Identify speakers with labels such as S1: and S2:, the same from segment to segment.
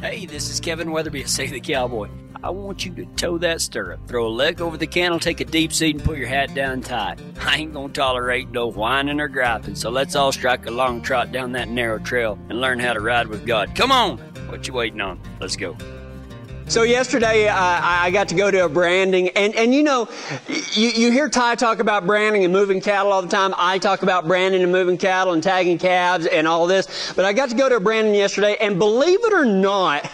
S1: Hey, this is Kevin Weatherby at Save the Cowboy. I want you to toe that stirrup, throw a leg over the cantle, take a deep seat, and put your hat down tight. I ain't gonna tolerate no whining or griping, so let's all strike a long trot down that narrow trail and learn how to ride with God. Come on! What you waiting on? Let's go.
S2: So yesterday, uh, I got to go to a branding, and, and you know, you, you hear Ty talk about branding and moving cattle all the time. I talk about branding and moving cattle and tagging calves and all this. But I got to go to a branding yesterday, and believe it or not,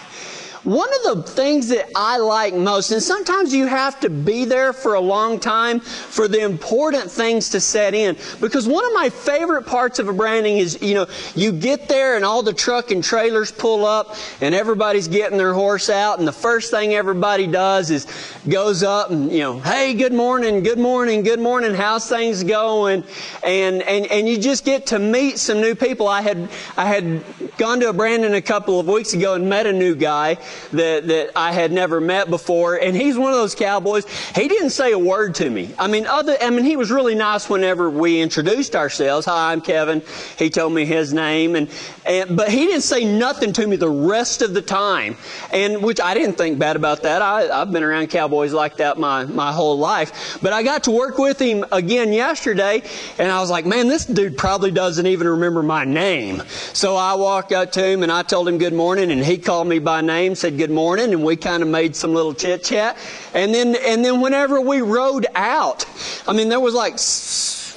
S2: one of the things that I like most, and sometimes you have to be there for a long time for the important things to set in. Because one of my favorite parts of a branding is, you know, you get there and all the truck and trailers pull up and everybody's getting their horse out and the first thing everybody does is goes up and, you know, hey, good morning, good morning, good morning, how's things going? And, and, and you just get to meet some new people. I had, I had gone to a branding a couple of weeks ago and met a new guy that, that I had never met before. And he's one of those cowboys. He didn't say a word to me. I mean, other, I mean, he was really nice whenever we introduced ourselves. Hi, I'm Kevin. He told me his name and, and, but he didn't say nothing to me the rest of the time. And which I didn't think bad about that. I, I've been around cowboys like that my, my whole life. But I got to work with him again yesterday and I was like, man, this dude probably doesn't even remember my name. So I walked up to him and I told him good morning and he called me by name, said good morning, and we kind of made some little chit chat. And then, and then whenever we rode out, I mean, there was like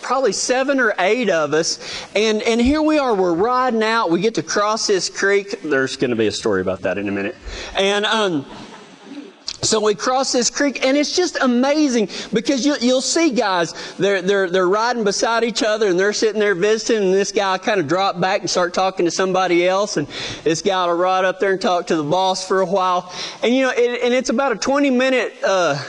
S2: probably seven or eight of us. And, and here we are, we're riding out. We get to cross this creek. There's going to be a story about that in a minute. And, um, so we cross this creek, and it's just amazing because you, will see guys, they're, they're, they're riding beside each other and they're sitting there visiting, and this guy kind of drop back and start talking to somebody else, and this guy will ride up there and talk to the boss for a while. And you know, it, and it's about a 20 minute, uh,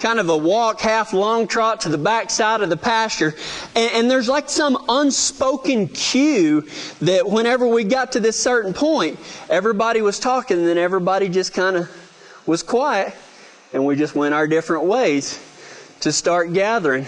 S2: kind of a walk, half long trot to the back side of the pasture. And, and, there's like some unspoken cue that whenever we got to this certain point, everybody was talking, and then everybody just kind of was quiet and we just went our different ways to start gathering.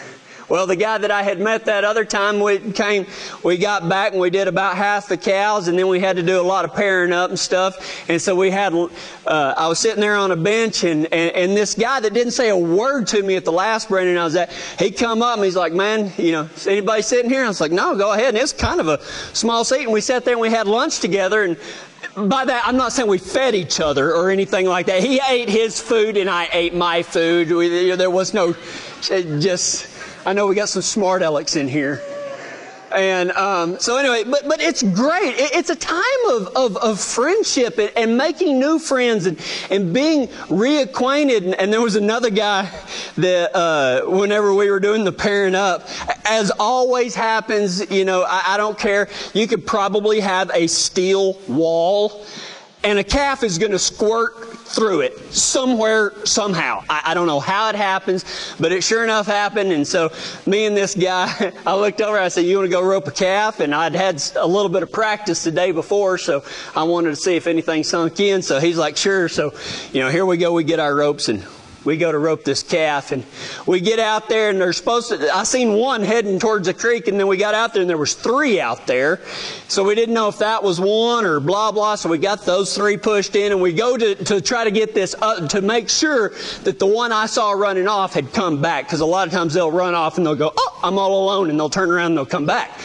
S2: Well, the guy that I had met that other time, we came, we got back and we did about half the cows, and then we had to do a lot of pairing up and stuff. And so we had, uh, I was sitting there on a bench, and, and, and this guy that didn't say a word to me at the last branding I was at, he come up and he's like, "Man, you know, anybody sitting here?" I was like, "No, go ahead." And it's kind of a small seat, and we sat there and we had lunch together, and by that, I'm not saying we fed each other or anything like that. He ate his food and I ate my food. We, there was no, just, I know we got some smart Alecks in here. And um, so anyway, but but it's great. It, it's a time of, of, of friendship and, and, making new friends and, and being reacquainted. And, and there was another guy that uh, whenever we were doing the pairing up, as always happens, you know, I, I don't care. You could probably have a steel wall and a calf is going to squirt through it somewhere, somehow. I, I, don't know how it happens, but it sure enough happened. And so me and this guy, I looked over, I said, you want to go rope a calf? And I'd had a little bit of practice the day before, so I wanted to see if anything sunk in. So he's like, sure. So, you know, here we go. We get our ropes and we go to rope this calf and we get out there and they're supposed to i seen one heading towards the creek and then we got out there and there was three out there. So we didn't know if that was one or blah blah. So we got those three pushed in and we go to, to try to get this up to make sure that the one i saw running off had come back because a lot of times they'll run off and they'll go oh i'm all alone and they'll turn around and they'll come back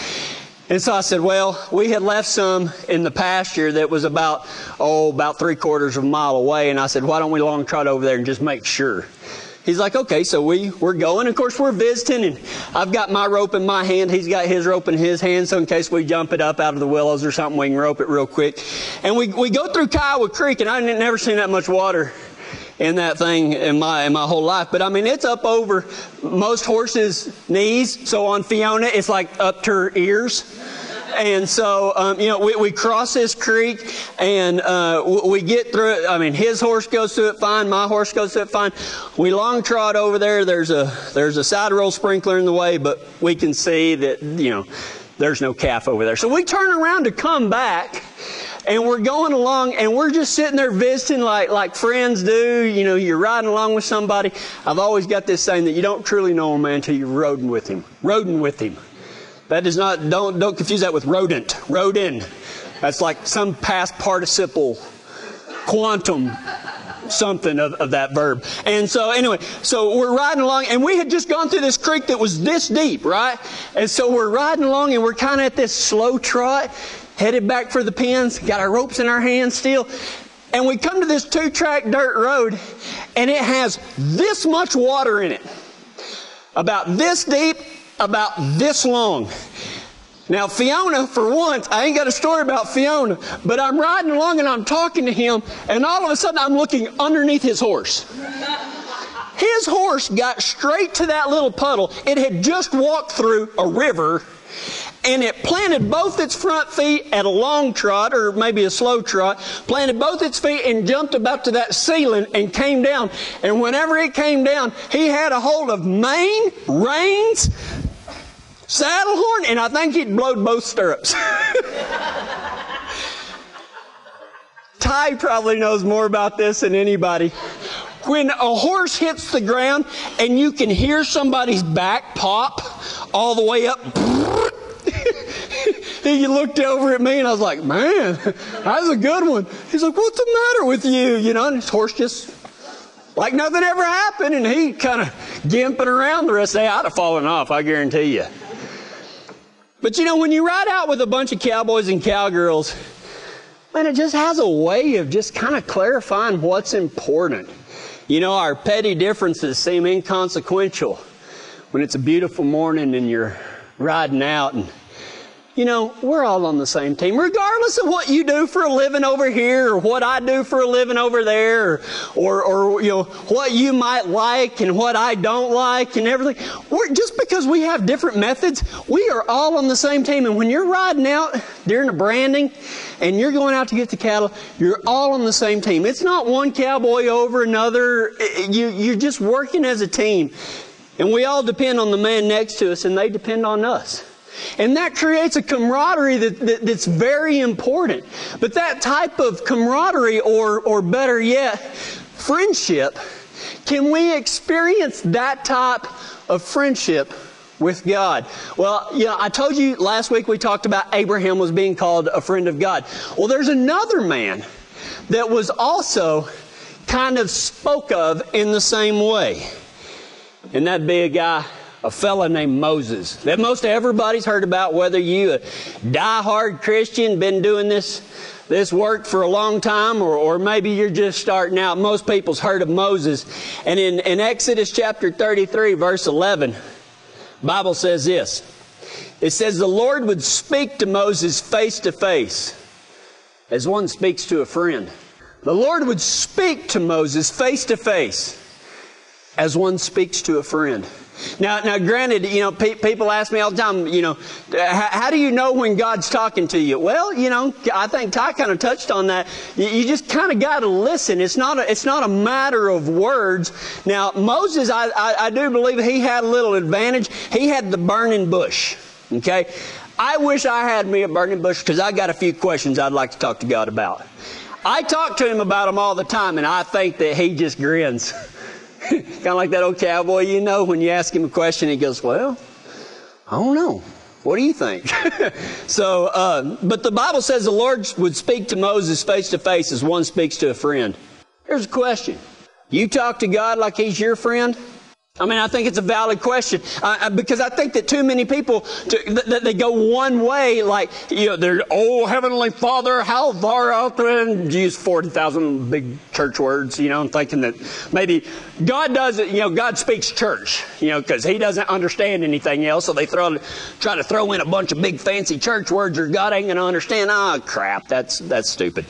S2: and so I said, well, we had left some in the pasture that was about, oh, about three quarters of a mile away. And I said, why don't we long trot over there and just make sure? He's like, okay, so we, we're going. Of course, we're visiting, and I've got my rope in my hand. He's got his rope in his hand, so in case we jump it up out of the willows or something, we can rope it real quick. And we, we go through Kiowa Creek, and I've never seen that much water in that thing in my in my whole life. But I mean, it's up over most horses' knees. So on Fiona, it's like up to her ears. And so, um, you know, we, we cross this creek and uh, we get through it. I mean, his horse goes through it fine. My horse goes through it fine. We long trot over there. There's a there's a side roll sprinkler in the way, but we can see that you know there's no calf over there. So we turn around to come back and we're going along and we're just sitting there visiting like, like friends do. You know, you're riding along with somebody. I've always got this saying that you don't truly know a man until you're roding with him. Roding with him. That is not, don't, don't confuse that with rodent. Rodin. That's like some past participle quantum something of, of that verb. And so anyway, so we're riding along and we had just gone through this creek that was this deep, right? And so we're riding along and we're kind of at this slow trot, headed back for the pins, got our ropes in our hands still. And we come to this two track dirt road and it has this much water in it. About this deep, about this long. Now, Fiona, for once, I ain't got a story about Fiona, but I'm riding along and I'm talking to him, and all of a sudden I'm looking underneath his horse. His horse got straight to that little puddle. It had just walked through a river, and it planted both its front feet at a long trot, or maybe a slow trot, planted both its feet and jumped about to that ceiling and came down. And whenever it came down, he had a hold of mane, reins, saddle horn, and I think he'd blowed both stirrups. Ty probably knows more about this than anybody. When a horse hits the ground and you can hear somebody's back pop all the way up, he looked over at me and I was like, man, that's a good one. He's like, what's the matter with you? You know, and his horse just like nothing ever happened and he kind of gimping around the rest of the day. I'd have fallen off, I guarantee you. But you know, when you ride out with a bunch of cowboys and cowgirls, man, it just has a way of just kind of clarifying what's important. You know, our petty differences seem inconsequential when it's a beautiful morning and you're riding out and you know, we're all on the same team, regardless of what you do for a living over here or what I do for a living over there or, or, you know, what you might like and what I don't like and everything. We're, just because we have different methods, we are all on the same team. And when you're riding out during the branding and you're going out to get the cattle, you're all on the same team. It's not one cowboy over another. You, you're just working as a team. And we all depend on the man next to us and they depend on us. And that creates a camaraderie that, that, that's very important. But that type of camaraderie, or, or better yet, friendship, can we experience that type of friendship with God? Well, you know, I told you last week we talked about Abraham was being called a friend of God. Well, there's another man that was also kind of spoke of in the same way. And that'd be a guy a fella named Moses that most everybody's heard about, whether you a die-hard Christian, been doing this, this work for a long time, or, or maybe you're just starting out. Most people's heard of Moses. And in, in Exodus chapter 33, verse 11, Bible says this. It says, The Lord would speak to Moses face to face as one speaks to a friend. The Lord would speak to Moses face to face as one speaks to a friend. Now, now, granted, you know, pe- people ask me all the time, you know, how, do you know when God's talking to you? Well, you know, I think Ty kind of touched on that. You, you just kind of got to listen. It's not a, it's not a matter of words. Now, Moses, I, I, I do believe he had a little advantage. He had the burning bush. Okay, I wish I had me a burning bush because I got a few questions I'd like to talk to God about. I talk to him about them all the time, and I think that he just grins. kind of like that old cowboy, you know, when you ask him a question, he goes, Well, I don't know. What do you think? so, uh, but the Bible says the Lord would speak to Moses face to face as one speaks to a friend. Here's a question You talk to God like He's your friend? I mean, I think it's a valid question uh, because I think that too many people to, that they go one way, like you know, they're oh heavenly Father, how far out there, and use forty thousand big church words, you know, and thinking that maybe God does it. You know, God speaks church, you know, because He doesn't understand anything else, so they throw try to throw in a bunch of big fancy church words, or God ain't going to understand. Ah, oh, crap, that's that's stupid.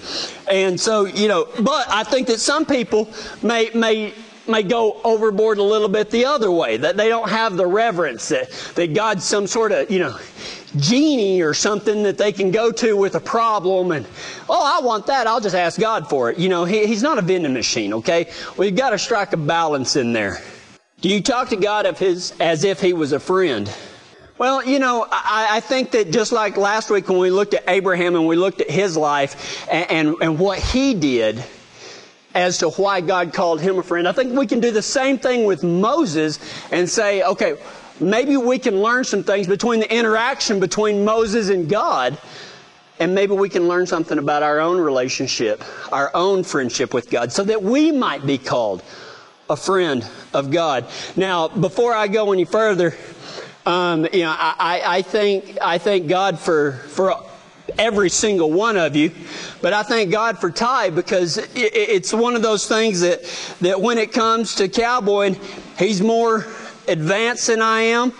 S2: And so you know, but I think that some people may may may go overboard a little bit the other way, that they don't have the reverence, that, that God's some sort of, you know, genie or something that they can go to with a problem and, oh, I want that, I'll just ask God for it. You know, he, He's not a vending machine, okay? We've got to strike a balance in there. Do you talk to God of his, as if He was a friend? Well, you know, I, I, think that just like last week when we looked at Abraham and we looked at his life and, and, and what he did, as to why God called him a friend. I think we can do the same thing with Moses and say, okay, maybe we can learn some things between the interaction between Moses and God and maybe we can learn something about our own relationship, our own friendship with God, so that we might be called a friend of God. Now, before I go any further, um, you know, I, I, think I thank God for for every single one of you, but I thank God for Ty because it's one of those things that that when it comes to cowboying, he's more advanced than I am,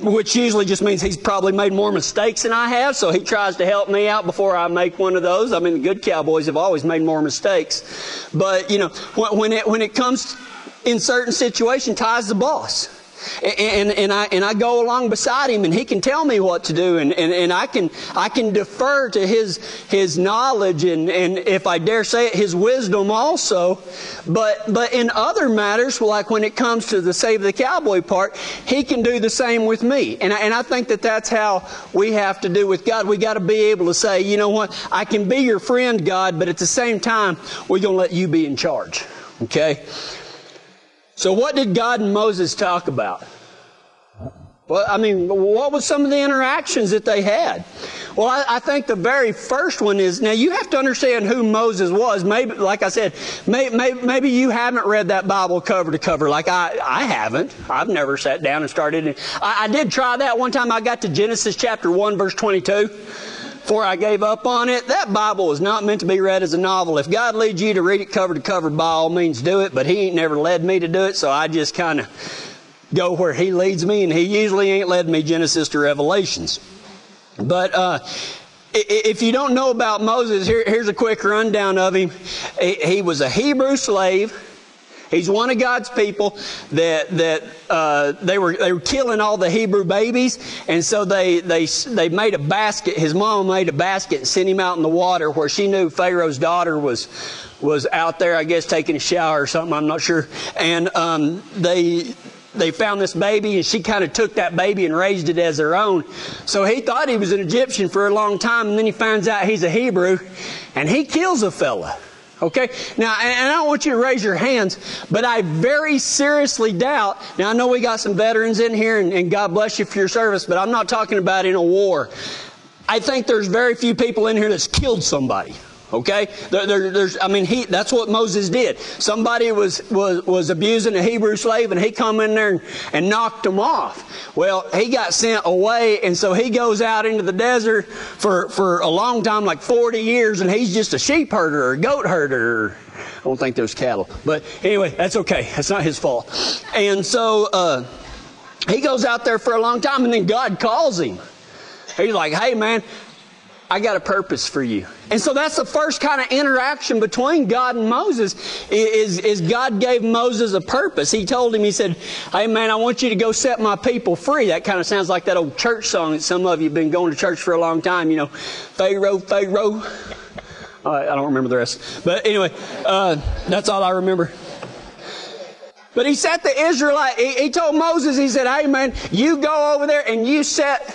S2: which usually just means he's probably made more mistakes than I have, so he tries to help me out before I make one of those. I mean, good cowboys have always made more mistakes. But, you know, when it, when it comes in certain situations, Ty's the boss. And, and, I, and I go along beside him and he can tell me what to do and, and, and I can, I can defer to his, his knowledge and, and if I dare say it, his wisdom also. But, but in other matters, like when it comes to the save the cowboy part, he can do the same with me. And I, and I think that that's how we have to do with God. We got to be able to say, you know what, I can be your friend, God, but at the same time, we're going to let you be in charge. Okay? So, what did God and Moses talk about? Well, I mean, what was some of the interactions that they had? Well, I, I, think the very first one is now you have to understand who Moses was. Maybe, like I said, may, may, maybe you haven't read that Bible cover to cover, like I, I haven't. I've never sat down and started. I, I did try that one time. I got to Genesis chapter 1, verse 22 before I gave up on it. That Bible is not meant to be read as a novel. If God leads you to read it cover to cover, by all means do it, but He ain't never led me to do it, so I just kind of go where He leads me, and He usually ain't led me Genesis to Revelations. But, uh, if you don't know about Moses, here, here's a quick rundown of him. He was a Hebrew slave He's one of God's people that that uh, they were they were killing all the Hebrew babies, and so they they they made a basket. His mom made a basket and sent him out in the water where she knew Pharaoh's daughter was was out there, I guess, taking a shower or something. I'm not sure. And um, they they found this baby and she kind of took that baby and raised it as her own. So he thought he was an Egyptian for a long time and then he finds out he's a Hebrew and he kills a fella. Okay? Now, and I don't want you to raise your hands, but I very seriously doubt. Now, I know we got some veterans in here, and, and God bless you for your service, but I'm not talking about in a war. I think there's very few people in here that's killed somebody. Okay, there, there, there's. I mean, he. That's what Moses did. Somebody was was was abusing a Hebrew slave, and he come in there and, and knocked him off. Well, he got sent away, and so he goes out into the desert for for a long time, like 40 years, and he's just a sheep herder or a goat herder. I don't think there's cattle, but anyway, that's okay. That's not his fault. And so uh, he goes out there for a long time, and then God calls him. He's like, "Hey, man, I got a purpose for you. And so that's the first kind of interaction between God and Moses is, is God gave Moses a purpose. He told him, he said, hey man, I want you to go set my people free. That kind of sounds like that old church song that some of you have been going to church for a long time, you know, Pharaoh, Pharaoh. I don't remember the rest. But anyway, uh, that's all I remember. But he set the Israelite, he, he, told Moses, he said, hey man, you go over there and you set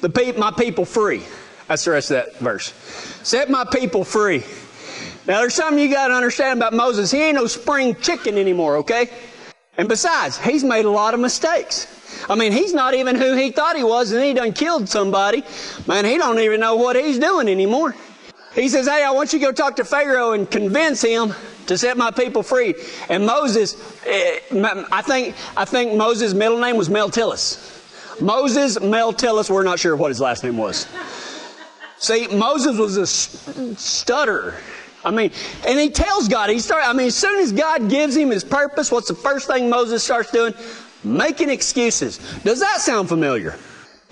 S2: the pe- my people free. That's the rest of that verse. Set my people free. Now, there's something you got to understand about Moses. He ain't no spring chicken anymore, okay? And besides, he's made a lot of mistakes. I mean, he's not even who he thought he was, and he done killed somebody. Man, he don't even know what he's doing anymore. He says, "Hey, I want you to go talk to Pharaoh and convince him to set my people free." And Moses, eh, I think, I think Moses' middle name was Meltilus. Moses Meltilus. We're not sure what his last name was. See, Moses was a stutter. I mean, and he tells God, he started, I mean, as soon as God gives him his purpose, what's the first thing Moses starts doing? Making excuses. Does that sound familiar?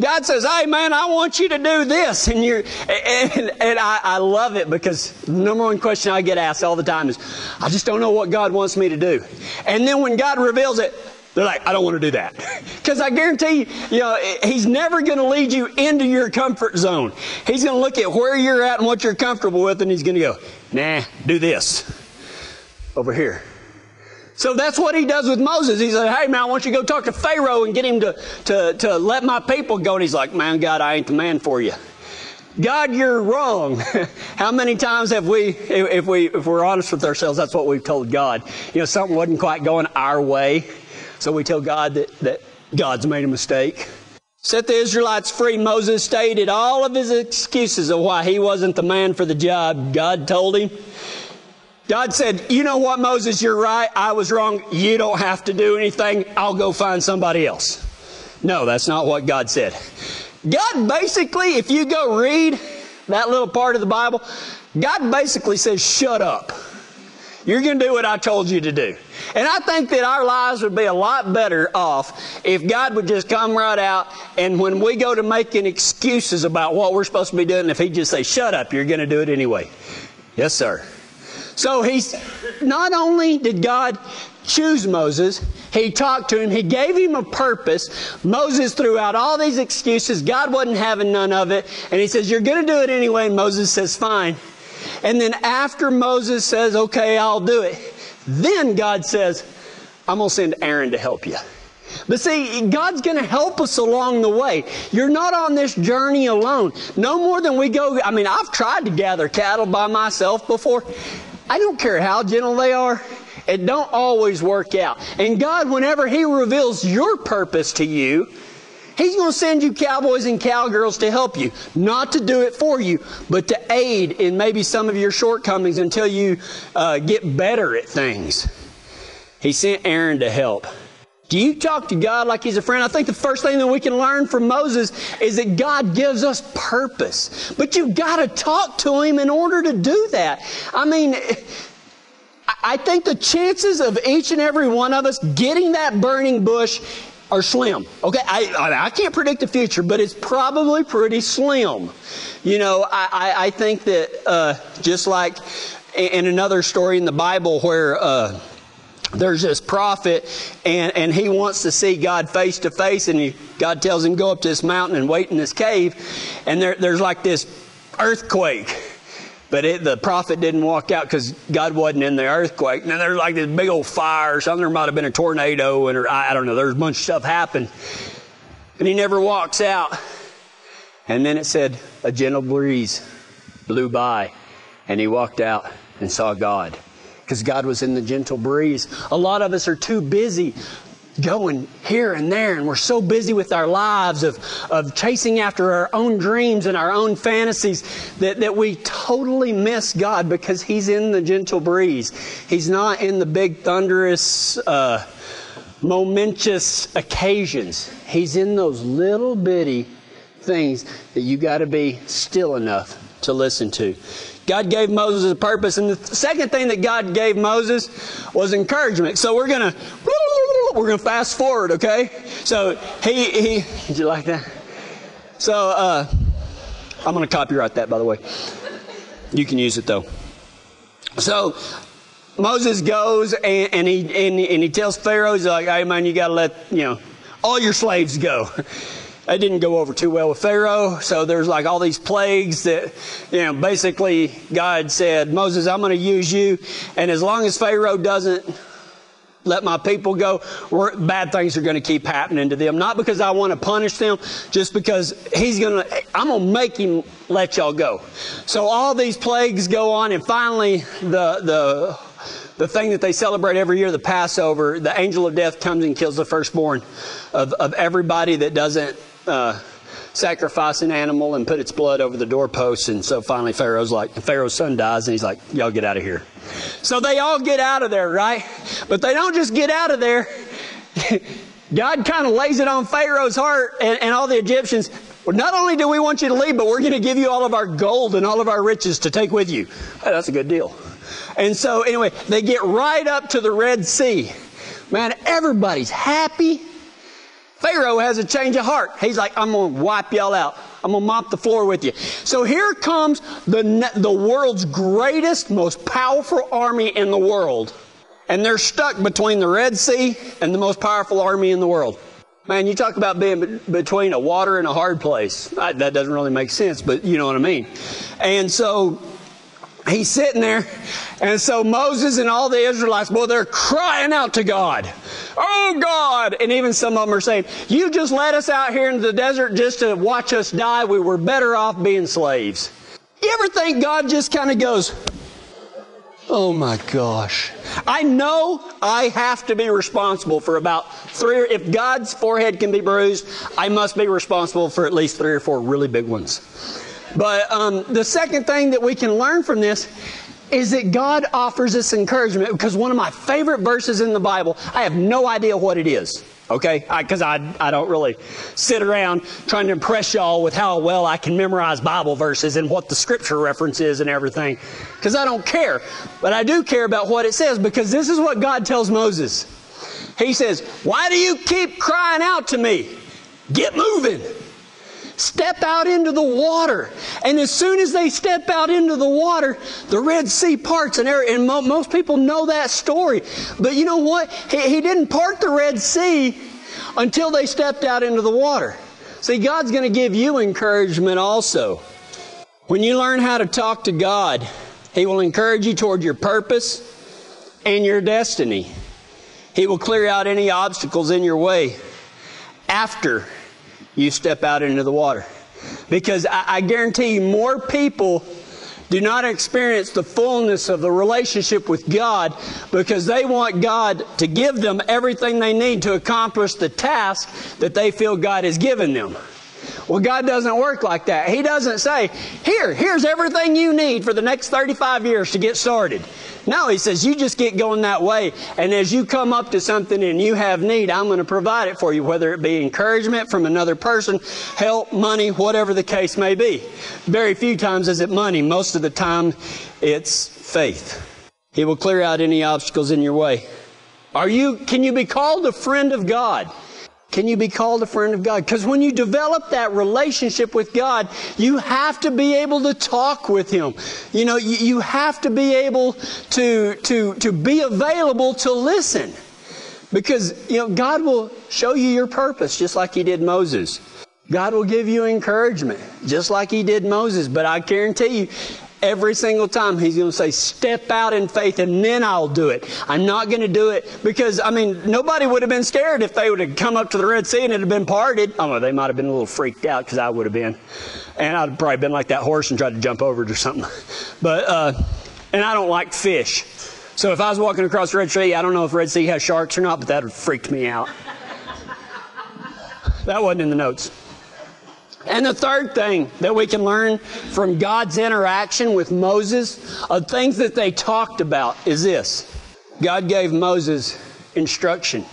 S2: God says, hey man, I want you to do this. And you're, and, and I, I love it because the number one question I get asked all the time is, I just don't know what God wants me to do. And then when God reveals it, they're like, I don't want to do that. Because I guarantee you, you know, he's never going to lead you into your comfort zone. He's going to look at where you're at and what you're comfortable with, and he's going to go, nah, do this over here. So that's what he does with Moses. He said, Hey man, I want you to go talk to Pharaoh and get him to, to, to let my people go. And he's like, Man, God, I ain't the man for you. God, you're wrong. How many times have we, if we, if we're honest with ourselves, that's what we've told God. You know, something wasn't quite going our way. So we tell God that, that God's made a mistake. set the Israelites free. Moses stated all of his excuses of why he wasn't the man for the job. God told him. God said, You know what, Moses, you're right. I was wrong. You don't have to do anything. I'll go find somebody else. No, that's not what God said. God basically, if you go read that little part of the Bible, God basically says, Shut up. You're going to do what I told you to do. And I think that our lives would be a lot better off if God would just come right out and when we go to making excuses about what we're supposed to be doing, if He'd just say, Shut up, you're going to do it anyway. Yes, sir. So he's, not only did God choose Moses, he talked to him, he gave him a purpose. Moses threw out all these excuses. God wasn't having none of it. And he says, You're going to do it anyway. And Moses says, Fine. And then after Moses says, Okay, I'll do it, then God says, I'm going to send Aaron to help you. But see, God's going to help us along the way. You're not on this journey alone. No more than we go. I mean, I've tried to gather cattle by myself before. I don't care how gentle they are. It don't always work out. And God, whenever He reveals your purpose to you, He's going to send you cowboys and cowgirls to help you. Not to do it for you, but to aid in maybe some of your shortcomings until you uh, get better at things. He sent Aaron to help. Do you talk to God like He's a friend? I think the first thing that we can learn from Moses is that God gives us purpose. But you've got to talk to Him in order to do that. I mean, I think the chances of each and every one of us getting that burning bush are slim. Okay, I, I can't predict the future, but it's probably pretty slim. You know, I, I, I think that uh, just like in another story in the Bible where uh, there's this prophet and, and he wants to see God face to face and he, God tells him go up to this mountain and wait in this cave and there, there's like this earthquake but it, the prophet didn't walk out because God wasn't in the earthquake. And there's like this big old fire something. There might have been a tornado and or, I don't know. There's a bunch of stuff happened. And he never walks out. And then it said a gentle breeze blew by and he walked out and saw God because God was in the gentle breeze. A lot of us are too busy going here and there, and we're so busy with our lives of, of chasing after our own dreams and our own fantasies that, that we totally miss God because He's in the gentle breeze. He's not in the big, thunderous, uh, momentous occasions. He's in those little bitty things that you got to be still enough to listen to. God gave Moses a purpose. And the second thing that God gave Moses was encouragement. So we're going to we're going to fast forward, okay? So he, he, did you like that? So uh, I'm going to copyright that, by the way. You can use it though. So Moses goes and, and he and, and, he tells Pharaoh, he's like, "Hey man, you got to let you know all your slaves go." It didn't go over too well with Pharaoh, so there's like all these plagues that, you know, basically God said, Moses, I'm going to use you, and as long as Pharaoh doesn't let my people go, bad things are going to keep happening to them. Not because I want to punish them, just because he's going to, I'm going to make him let y'all go. So all these plagues go on, and finally the, the, the thing that they celebrate every year, the Passover, the angel of death comes and kills the firstborn of, of everybody that doesn't uh, sacrifice an animal and put its blood over the doorposts. And so finally Pharaoh's like, Pharaoh's son dies, and he's like, y'all get out of here. So they all get out of there, right? But they don't just get out of there. God kind of lays it on Pharaoh's heart and, and all the Egyptians. Well, not only do we want you to leave, but we're going to give you all of our gold and all of our riches to take with you. Hey, that's a good deal. And so, anyway, they get right up to the Red Sea. Man, everybody's happy. Pharaoh has a change of heart. He's like, I'm going to wipe y'all out. I'm going to mop the floor with you. So here comes the, the world's greatest, most powerful army in the world. And they're stuck between the Red Sea and the most powerful army in the world. Man, you talk about being between a water and a hard place. that doesn't really make sense, but you know what I mean. And so he's sitting there. And so Moses and all the Israelites, boy, they're crying out to God. Oh God! And even some of them are saying, you just let us out here in the desert just to watch us die. We were better off being slaves. You ever think God just kind of goes, Oh my gosh. I know I have to be responsible for about three, if God's forehead can be bruised, I must be responsible for at least three or four really big ones. But um, the second thing that we can learn from this is that God offers us encouragement because one of my favorite verses in the Bible, I have no idea what it is. Okay? Because I, I, I, don't really sit around trying to impress y'all with how well I can memorize Bible verses and what the scripture reference is and everything. Because I don't care. But I do care about what it says because this is what God tells Moses. He says, Why do you keep crying out to me? Get moving. Step out into the water. And as soon as they step out into the water, the Red Sea parts. And, and mo- most people know that story. But you know what? He, he didn't part the Red Sea until they stepped out into the water. See, God's going to give you encouragement also. When you learn how to talk to God, He will encourage you toward your purpose and your destiny. He will clear out any obstacles in your way after you step out into the water. Because I, I guarantee you, more people do not experience the fullness of the relationship with God because they want God to give them everything they need to accomplish the task that they feel God has given them. Well, God doesn't work like that. He doesn't say, Here, here's everything you need for the next 35 years to get started. No, He says, You just get going that way. And as you come up to something and you have need, I'm going to provide it for you, whether it be encouragement from another person, help, money, whatever the case may be. Very few times is it money. Most of the time, it's faith. He will clear out any obstacles in your way. Are you, can you be called a friend of God? Can you be called a friend of God? Because when you develop that relationship with God, you have to be able to talk with Him. You know, you, you have to be able to, to, to be available to listen. Because, you know, God will show you your purpose just like He did Moses. God will give you encouragement just like He did Moses. But I guarantee you, Every single time he's going to say, step out in faith and then I'll do it. I'm not going to do it because, I mean, nobody would have been scared if they would have come up to the Red Sea and it had been parted. Oh, they might have been a little freaked out because I would have been. And I'd probably been like that horse and tried to jump over it or something. But, uh, and I don't like fish. So if I was walking across the Red Sea, I don't know if Red Sea has sharks or not, but that would freaked me out. that wasn't in the notes. And the third thing that we can learn from God's interaction with Moses, of things that they talked about, is this God gave Moses instruction.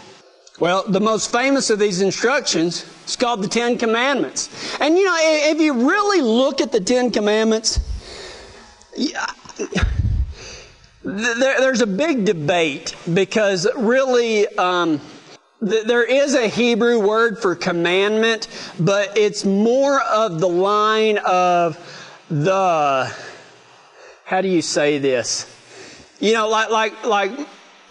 S2: Well, the most famous of these instructions is called the Ten Commandments. And you know, if you really look at the Ten Commandments, there's a big debate because really, um, there is a Hebrew word for commandment, but it's more of the line of the, how do you say this? You know, like, like, like,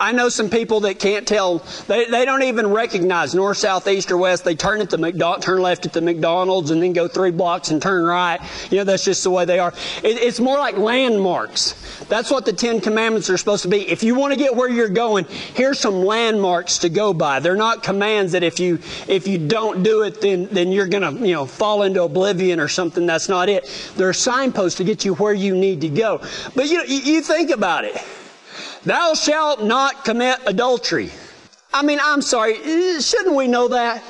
S2: I know some people that can't tell, they, they don't even recognize north, south, east, or west. They turn at the McDonald, turn left at the McDonald's and then go three blocks and turn right. You know, that's just the way they are. It, it's more like landmarks. That's what the Ten Commandments are supposed to be. If you want to get where you're going, here's some landmarks to go by. They're not commands that if you, if you don't do it, then, then you're to, you know, fall into oblivion or something. That's not it. They're signposts to get you where you need to go. But you you, you think about it. Thou shalt not commit adultery. I mean, I'm sorry, shouldn't we know that?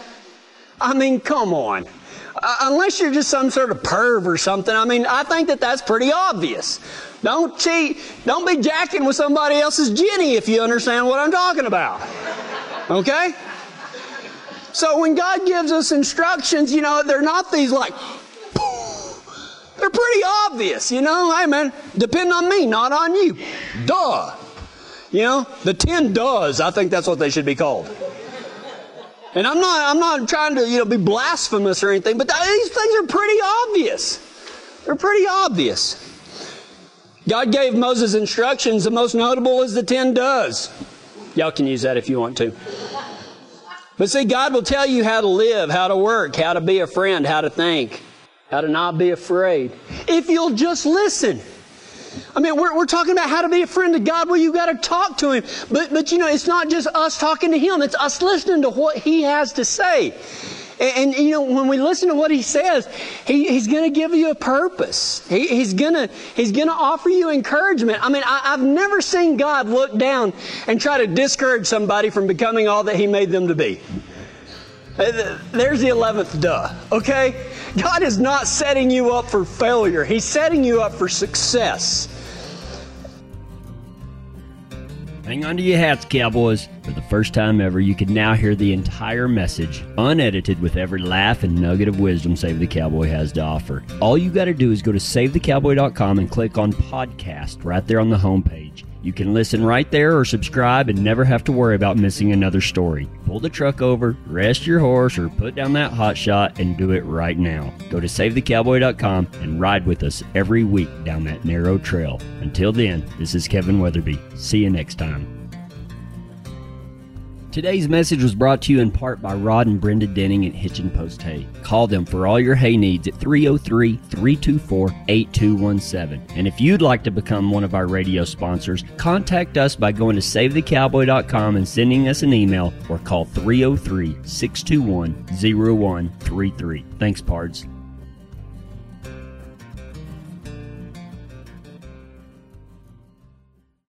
S2: I mean, come on. Uh, unless you're just some sort of perv or something, I mean, I think that that's pretty obvious. Don't cheat. Don't be jacking with somebody else's Jenny if you understand what I'm talking about. Okay? So when God gives us instructions, you know, they're not these like, they're pretty obvious, you know. Hey, man, depend on me, not on you. Duh. You know, the ten does. I think that's what they should be called. And I'm not, I'm not trying to, you know, be blasphemous or anything, but these things are pretty obvious. They're pretty obvious. God gave Moses instructions. The most notable is the ten does. Y'all can use that if you want to. But see, God will tell you how to live, how to work, how to be a friend, how to think, how to not be afraid. If you'll just listen. I mean, we're, we're talking about how to be a friend to God. Well, you've got to talk to Him. But, but you know, it's not just us talking to Him. It's us listening to what He has to say. And, and you know, when we listen to what he says, he, he's going to give you a purpose. He, he's going to he's going to offer you encouragement. I mean, I, I've never seen God look down and try to discourage somebody from becoming all that he made them to be. Uh, there's the 11th duh, okay? God is not setting you up for failure. He's setting you up for success.
S1: Hang on to your hats, Cowboys. For the first time ever, you can now hear the entire message, unedited with every laugh and nugget of wisdom Save the Cowboy has to offer. All you got to do is go to SaveTheCowboy.com and click on podcast right there on the homepage. You can listen right there or subscribe and never have to worry about missing another story. Pull the truck over, rest your horse, or put down that hot shot and do it right now. Go to SaveTheCowboy.com and ride with us every week down that narrow trail. Until then, this is Kevin Weatherby. See you next time. Today's message was brought to you in part by Rod and Brenda Denning at Hitchin Post Hay. Call them for all your hay needs at 303 324 8217. And if you'd like to become one of our radio sponsors, contact us by going to SaveTheCowboy.com and sending us an email or call 303 621 0133. Thanks, Pards.